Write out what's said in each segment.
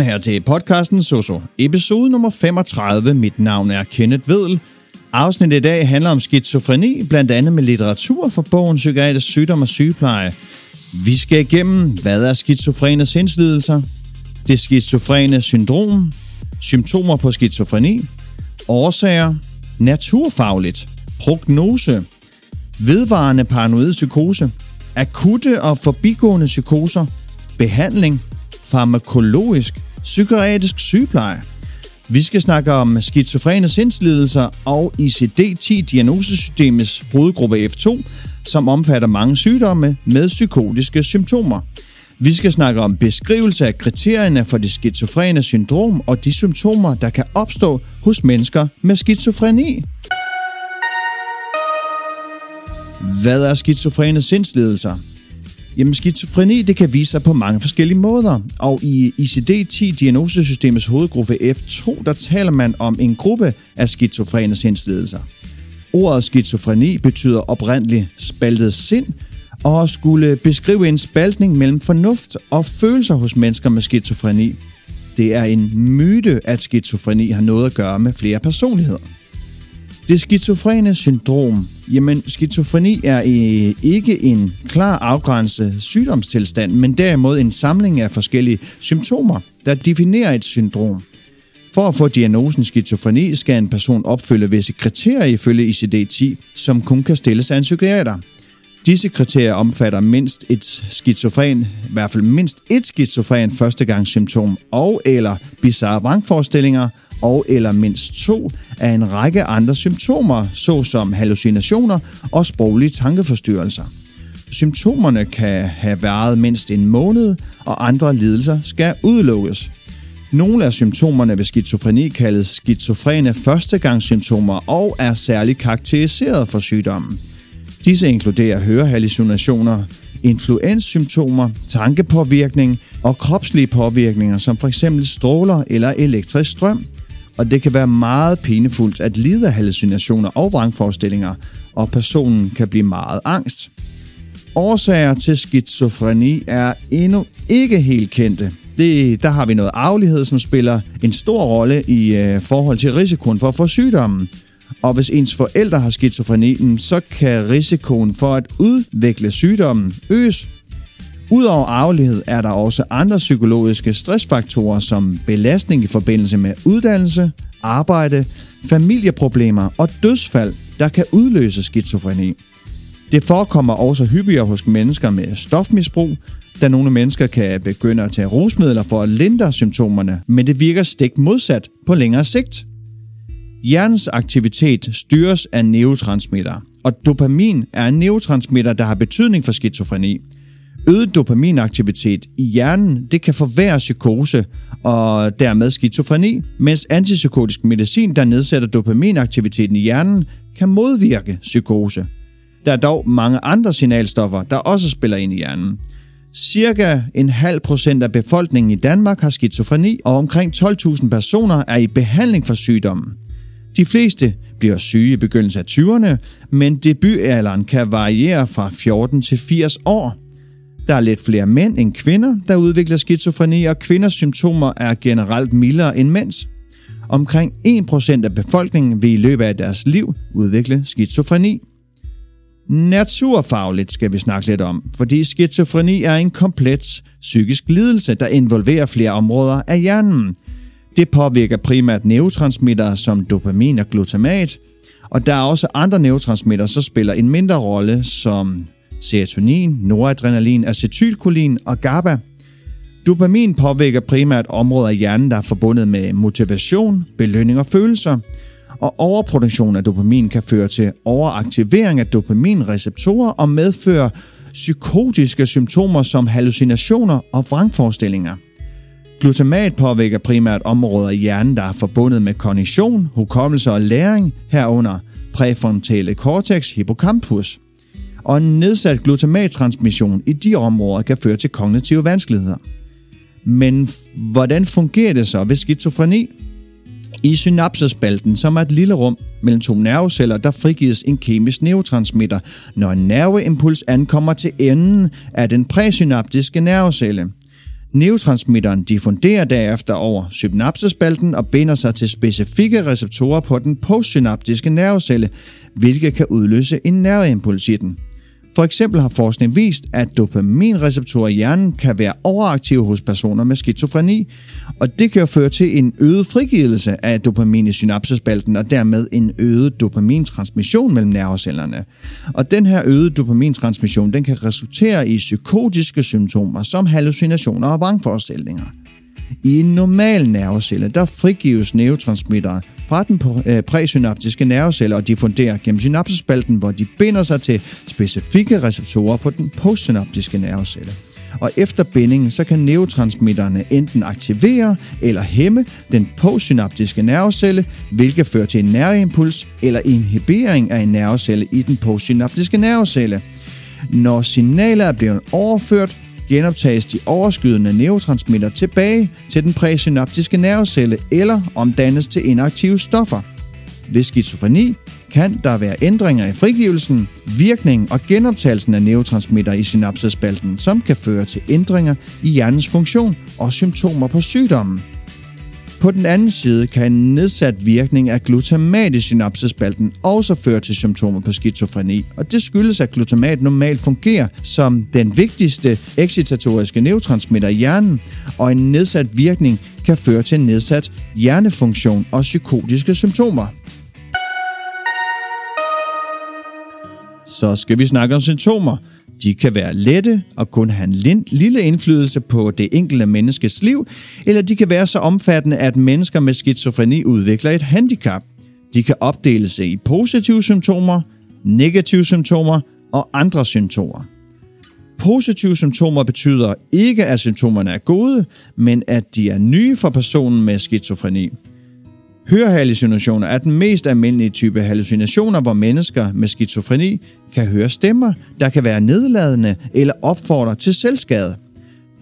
Velkommen her til podcasten Soso, episode nummer 35. Mit navn er Kenneth Vedel. Afsnittet i dag handler om skizofreni, blandt andet med litteratur for bogen Psykiatrisk sygdom og sygepleje. Vi skal igennem, hvad er skizofrene sindslidelser, det skizofrene syndrom, symptomer på skizofreni, årsager, naturfagligt, prognose, vedvarende paranoid psykose, akutte og forbigående psykoser, behandling, farmakologisk, psykiatrisk sygepleje. Vi skal snakke om skizofrene sindslidelser og ICD-10-diagnosesystemets hovedgruppe F2, som omfatter mange sygdomme med psykotiske symptomer. Vi skal snakke om beskrivelse af kriterierne for det skizofrene syndrom og de symptomer, der kan opstå hos mennesker med skizofreni. Hvad er skizofrene sindslidelser? Jamen, skizofreni det kan vise sig på mange forskellige måder, og i ICD-10-diagnosesystemets hovedgruppe F2, der taler man om en gruppe af skizofrene sindslidelser. Ordet skizofreni betyder oprindeligt spaltet sind, og skulle beskrive en spaltning mellem fornuft og følelser hos mennesker med skizofreni. Det er en myte, at skizofreni har noget at gøre med flere personligheder. Det skizofrene syndrom. Jamen, skizofreni er øh, ikke en klar afgrænset sygdomstilstand, men derimod en samling af forskellige symptomer, der definerer et syndrom. For at få diagnosen skizofreni skal en person opfylde visse kriterier ifølge ICD-10, som kun kan stilles af en psykiater. Disse kriterier omfatter mindst et skizofren, i hvert fald mindst et skizofren førstegangssymptom og eller bizarre vrangforestillinger og eller mindst to af en række andre symptomer, såsom hallucinationer og sproglige tankeforstyrrelser. Symptomerne kan have været mindst en måned, og andre lidelser skal udelukkes. Nogle af symptomerne ved skizofreni kaldes skizofrene førstegangssymptomer og er særligt karakteriseret for sygdommen. Disse inkluderer hørehallucinationer, influenssymptomer, tankepåvirkning og kropslige påvirkninger som f.eks. stråler eller elektrisk strøm, og det kan være meget pinefuldt at lide af hallucinationer og vrangforestillinger, og personen kan blive meget angst. Årsager til skizofreni er endnu ikke helt kendte. Det, der har vi noget arvelighed, som spiller en stor rolle i øh, forhold til risikoen for at få sygdommen. Og hvis ens forældre har skizofreni, så kan risikoen for at udvikle sygdommen øges. Udover arvelighed er der også andre psykologiske stressfaktorer som belastning i forbindelse med uddannelse, arbejde, familieproblemer og dødsfald, der kan udløse skizofreni. Det forekommer også hyppigere hos mennesker med stofmisbrug, da nogle mennesker kan begynde at tage rusmidler for at lindre symptomerne, men det virker stik modsat på længere sigt. Hjernens aktivitet styres af neurotransmitter, og dopamin er en neurotransmitter, der har betydning for skizofreni. Øget dopaminaktivitet i hjernen det kan forværre psykose og dermed skizofreni, mens antipsykotisk medicin, der nedsætter dopaminaktiviteten i hjernen, kan modvirke psykose. Der er dog mange andre signalstoffer, der også spiller ind i hjernen. Cirka en halv procent af befolkningen i Danmark har skizofreni, og omkring 12.000 personer er i behandling for sygdommen. De fleste bliver syge i begyndelsen af 20'erne, men debutalderen kan variere fra 14 til 80 år. Der er lidt flere mænd end kvinder, der udvikler skizofreni, og kvinders symptomer er generelt mildere end mænds. Omkring 1% af befolkningen vil i løbet af deres liv udvikle skizofreni. Naturfagligt skal vi snakke lidt om, fordi skizofreni er en komplet psykisk lidelse, der involverer flere områder af hjernen. Det påvirker primært neurotransmitter som dopamin og glutamat, og der er også andre neurotransmitter, som spiller en mindre rolle, som serotonin, noradrenalin, acetylkolin og GABA. Dopamin påvirker primært områder af hjernen, der er forbundet med motivation, belønning og følelser, og overproduktion af dopamin kan føre til overaktivering af dopaminreceptorer og medføre psykotiske symptomer som hallucinationer og vrangforestillinger. Glutamat påvirker primært områder i hjernen, der er forbundet med kognition, hukommelse og læring, herunder præfrontale cortex hippocampus – og en nedsat glutamattransmission i de områder kan føre til kognitive vanskeligheder. Men hvordan fungerer det så ved skizofreni? I synapsespalten, som er et lille rum mellem to nerveceller, der frigives en kemisk neurotransmitter, når en nerveimpuls ankommer til enden af den præsynaptiske nervecelle. Neurotransmitteren diffunderer derefter over synapsespalten og binder sig til specifikke receptorer på den postsynaptiske nervecelle, hvilket kan udløse en nerveimpuls i den. For eksempel har forskning vist, at dopaminreceptorer i hjernen kan være overaktive hos personer med skizofreni, og det kan føre til en øget frigivelse af dopamin i synapsespalten, og dermed en øget dopamintransmission mellem nervecellerne. Og den her øgede dopamintransmission, den kan resultere i psykotiske symptomer som hallucinationer og vrangforestillinger. I en normal nervecelle, der frigives neurotransmittere fra den øh, præsynaptiske nerveceller og diffunderer gennem synapsespalten, hvor de binder sig til specifikke receptorer på den postsynaptiske nervecelle. Og efter bindingen, så kan neurotransmitterne enten aktivere eller hæmme den postsynaptiske nervecelle, hvilket fører til en nerveimpuls eller inhibering af en nervecelle i den postsynaptiske nervecelle. Når signaler er blevet overført, genoptages de overskydende neurotransmitter tilbage til den præsynaptiske nervecelle eller omdannes til inaktive stoffer. Ved skizofreni kan der være ændringer i frigivelsen, virkningen og genoptagelsen af neurotransmitter i synapsespalten, som kan føre til ændringer i hjernens funktion og symptomer på sygdommen. På den anden side kan en nedsat virkning af glutamat i synapsespalten også føre til symptomer på skizofreni, og det skyldes, at glutamat normalt fungerer som den vigtigste excitatoriske neurotransmitter i hjernen, og en nedsat virkning kan føre til nedsat hjernefunktion og psykotiske symptomer. Så skal vi snakke om symptomer. De kan være lette og kun have en lille indflydelse på det enkelte menneskes liv, eller de kan være så omfattende, at mennesker med skizofreni udvikler et handicap. De kan opdeles i positive symptomer, negative symptomer og andre symptomer. Positive symptomer betyder ikke, at symptomerne er gode, men at de er nye for personen med skizofreni. Hørehallucinationer er den mest almindelige type hallucinationer, hvor mennesker med skizofreni kan høre stemmer, der kan være nedladende eller opfordre til selvskade.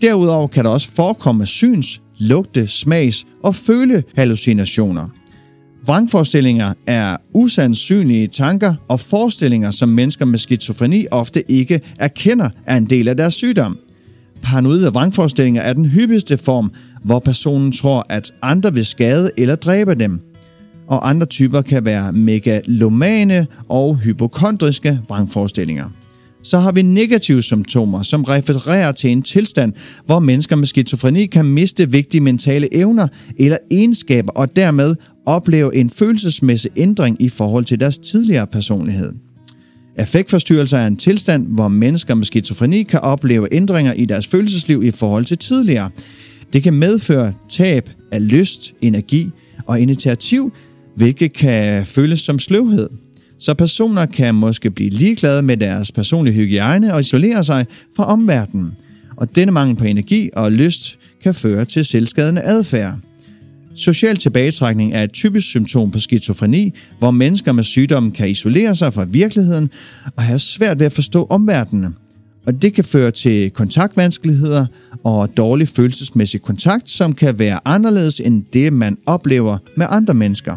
Derudover kan der også forekomme syns, lugte, smags og føle hallucinationer. Vrangforestillinger er usandsynlige tanker og forestillinger, som mennesker med skizofreni ofte ikke erkender er en del af deres sygdom. Paranoide vrangforestillinger er den hyppigste form, hvor personen tror, at andre vil skade eller dræbe dem. Og andre typer kan være megalomane og hypokondriske vrangforestillinger. Så har vi negative symptomer, som refererer til en tilstand, hvor mennesker med skizofreni kan miste vigtige mentale evner eller egenskaber og dermed opleve en følelsesmæssig ændring i forhold til deres tidligere personlighed. Affektforstyrrelser er en tilstand, hvor mennesker med skizofreni kan opleve ændringer i deres følelsesliv i forhold til tidligere. Det kan medføre tab af lyst, energi og initiativ, hvilket kan føles som sløvhed. Så personer kan måske blive ligeglade med deres personlige hygiejne og isolere sig fra omverdenen. Og denne mangel på energi og lyst kan føre til selvskadende adfærd. Social tilbagetrækning er et typisk symptom på skizofreni, hvor mennesker med sygdommen kan isolere sig fra virkeligheden og have svært ved at forstå omverdenen. Og det kan føre til kontaktvanskeligheder og dårlig følelsesmæssig kontakt, som kan være anderledes end det, man oplever med andre mennesker.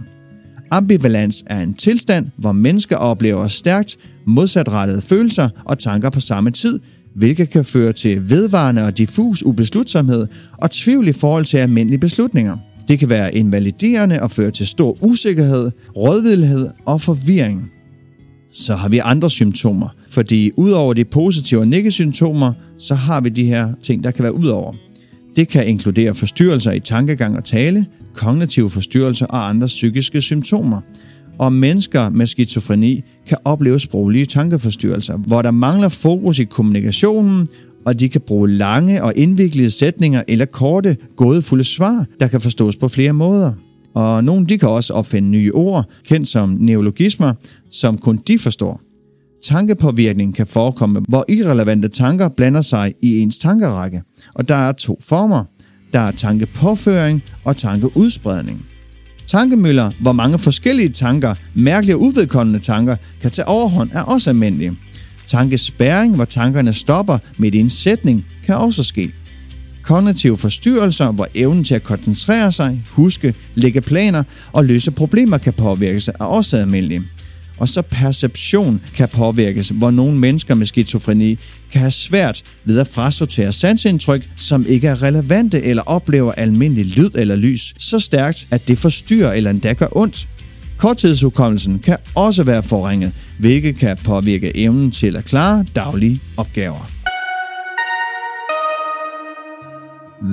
Ambivalens er en tilstand, hvor mennesker oplever stærkt modsatrettede følelser og tanker på samme tid, hvilket kan føre til vedvarende og diffus ubeslutsomhed og tvivl i forhold til almindelige beslutninger. Det kan være invaliderende og føre til stor usikkerhed, rådvildhed og forvirring. Så har vi andre symptomer, fordi udover de positive og negative symptomer, så har vi de her ting, der kan være udover. Det kan inkludere forstyrrelser i tankegang og tale, kognitive forstyrrelser og andre psykiske symptomer. Og mennesker med skizofreni kan opleve sproglige tankeforstyrrelser, hvor der mangler fokus i kommunikationen, og de kan bruge lange og indviklede sætninger eller korte, gådefulde svar, der kan forstås på flere måder. Og nogle de kan også opfinde nye ord, kendt som neologismer, som kun de forstår. Tankepåvirkning kan forekomme, hvor irrelevante tanker blander sig i ens tankerække. Og der er to former. Der er tankepåføring og tankeudspredning. Tankemøller, hvor mange forskellige tanker, mærkelige og uvedkommende tanker, kan tage overhånd, er også almindelige. Tankespæring, hvor tankerne stopper midt i en sætning, kan også ske. Kognitive forstyrrelser, hvor evnen til at koncentrere sig, huske, lægge planer og løse problemer kan påvirkes, er også almindelige. Og så perception kan påvirkes, hvor nogle mennesker med skizofreni kan have svært ved at frasortere sansindtryk, som ikke er relevante eller oplever almindelig lyd eller lys så stærkt, at det forstyrrer eller endda gør ondt. Korttidshukommelsen kan også være forringet, hvilket kan påvirke evnen til at klare daglige opgaver.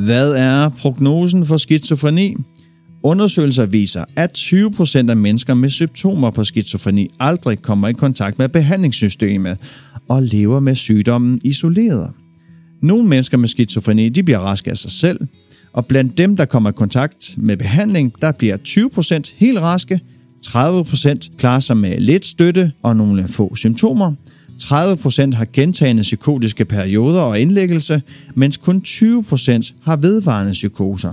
Hvad er prognosen for skizofreni? Undersøgelser viser, at 20% af mennesker med symptomer på skizofreni aldrig kommer i kontakt med behandlingssystemet og lever med sygdommen isoleret. Nogle mennesker med skizofreni de bliver raske af sig selv, og blandt dem, der kommer i kontakt med behandling, der bliver 20% helt raske, 30% klarer sig med lidt støtte og nogle få symptomer, 30% har gentagende psykotiske perioder og indlæggelse, mens kun 20% har vedvarende psykoser.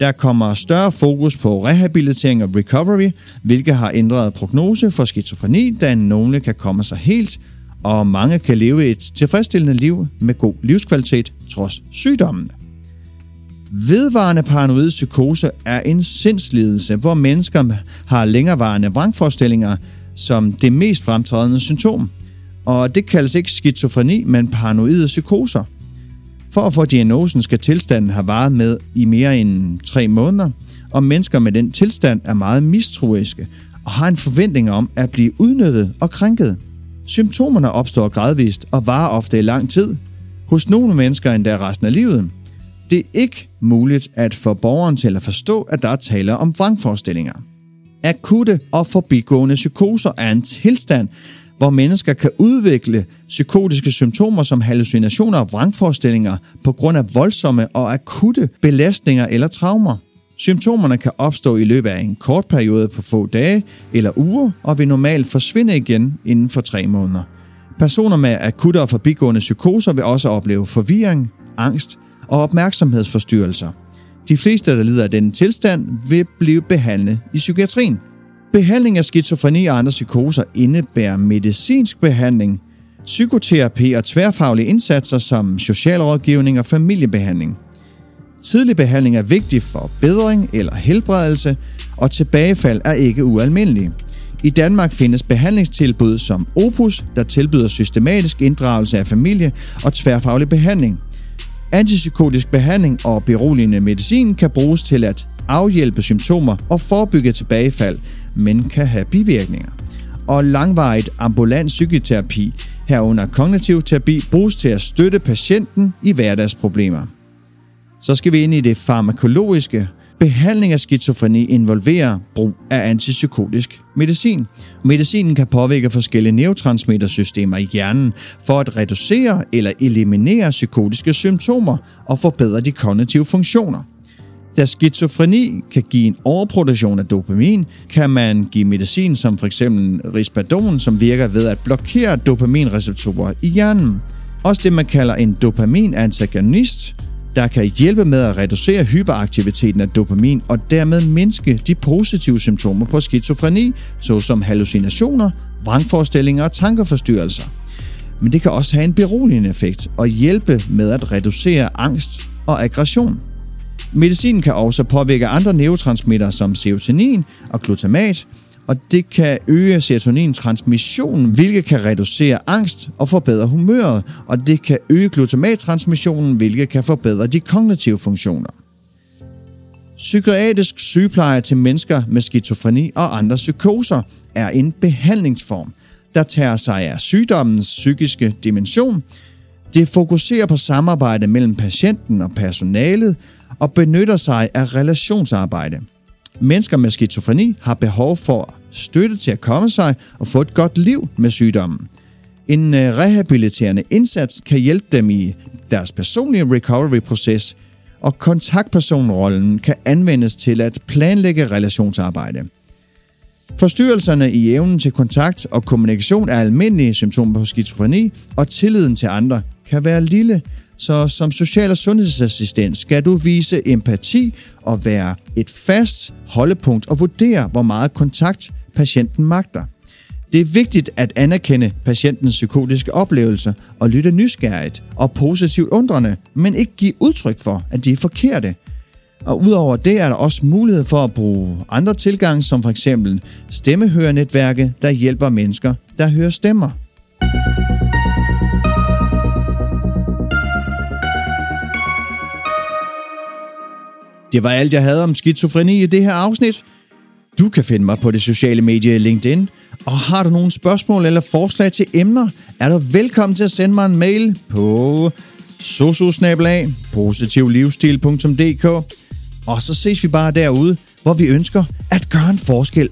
Der kommer større fokus på rehabilitering og recovery, hvilket har ændret prognose for skizofreni, da nogle kan komme sig helt, og mange kan leve et tilfredsstillende liv med god livskvalitet trods sygdommen. Vedvarende paranoid psykose er en sindslidelse, hvor mennesker har længerevarende vrangforestillinger som det mest fremtrædende symptom. Og det kaldes ikke skizofreni, men paranoide psykoser. For at få diagnosen skal tilstanden have varet med i mere end tre måneder, og mennesker med den tilstand er meget mistroiske og har en forventning om at blive udnyttet og krænket. Symptomerne opstår gradvist og varer ofte i lang tid. Hos nogle mennesker endda resten af livet. Det er ikke muligt at få borgeren til at forstå, at der er tale om vrangforestillinger. Akutte og forbigående psykoser er en tilstand, hvor mennesker kan udvikle psykotiske symptomer som hallucinationer og vrangforestillinger på grund af voldsomme og akutte belastninger eller traumer. Symptomerne kan opstå i løbet af en kort periode på få dage eller uger og vil normalt forsvinde igen inden for tre måneder. Personer med akutte og forbigående psykoser vil også opleve forvirring, angst og opmærksomhedsforstyrrelser. De fleste, der lider af denne tilstand, vil blive behandlet i psykiatrien. Behandling af skizofreni og andre psykoser indebærer medicinsk behandling, psykoterapi og tværfaglige indsatser som socialrådgivning og familiebehandling. Tidlig behandling er vigtig for bedring eller helbredelse, og tilbagefald er ikke ualmindelige. I Danmark findes behandlingstilbud som Opus, der tilbyder systematisk inddragelse af familie og tværfaglig behandling. Antipsykotisk behandling og beroligende medicin kan bruges til at afhjælpe symptomer og forebygge tilbagefald, men kan have bivirkninger. Og langvarigt ambulant psykoterapi, herunder kognitiv terapi, bruges til at støtte patienten i hverdagsproblemer. Så skal vi ind i det farmakologiske. Behandling af skizofreni involverer brug af antipsykotisk medicin. Medicinen kan påvirke forskellige neurotransmittersystemer i hjernen for at reducere eller eliminere psykotiske symptomer og forbedre de kognitive funktioner. Da skizofreni kan give en overproduktion af dopamin, kan man give medicin som f.eks. rispadon, som virker ved at blokere dopaminreceptorer i hjernen. Også det, man kalder en dopaminantagonist, der kan hjælpe med at reducere hyperaktiviteten af dopamin og dermed mindske de positive symptomer på skizofreni, såsom hallucinationer, vrangforestillinger og tankeforstyrrelser. Men det kan også have en beroligende effekt og hjælpe med at reducere angst og aggression. Medicinen kan også påvirke andre neurotransmitter som serotonin og glutamat, og det kan øge serotonintransmissionen, hvilket kan reducere angst og forbedre humøret, og det kan øge glutamattransmissionen, hvilket kan forbedre de kognitive funktioner. Psykiatrisk sygepleje til mennesker med skizofreni og andre psykoser er en behandlingsform, der tager sig af sygdommens psykiske dimension. Det fokuserer på samarbejde mellem patienten og personalet og benytter sig af relationsarbejde. Mennesker med skizofreni har behov for støtte til at komme sig og få et godt liv med sygdommen. En øh, rehabiliterende indsats kan hjælpe dem i deres personlige recovery-proces, og kontaktpersonrollen kan anvendes til at planlægge relationsarbejde. Forstyrrelserne i evnen til kontakt og kommunikation er almindelige symptomer på skizofreni, og tilliden til andre kan være lille, så som social- og sundhedsassistent skal du vise empati og være et fast holdepunkt og vurdere, hvor meget kontakt patienten magter. Det er vigtigt at anerkende patientens psykotiske oplevelser og lytte nysgerrigt og positivt undrende, men ikke give udtryk for, at de er forkerte. Og udover det er der også mulighed for at bruge andre tilgange, som for eksempel stemmehørenetværket, der hjælper mennesker, der hører stemmer. Det var alt, jeg havde om skizofreni i det her afsnit. Du kan finde mig på det sociale medie LinkedIn, og har du nogle spørgsmål eller forslag til emner, er du velkommen til at sende mig en mail på sososnabelag positivlivsstil.dk Og så ses vi bare derude, hvor vi ønsker at gøre en forskel.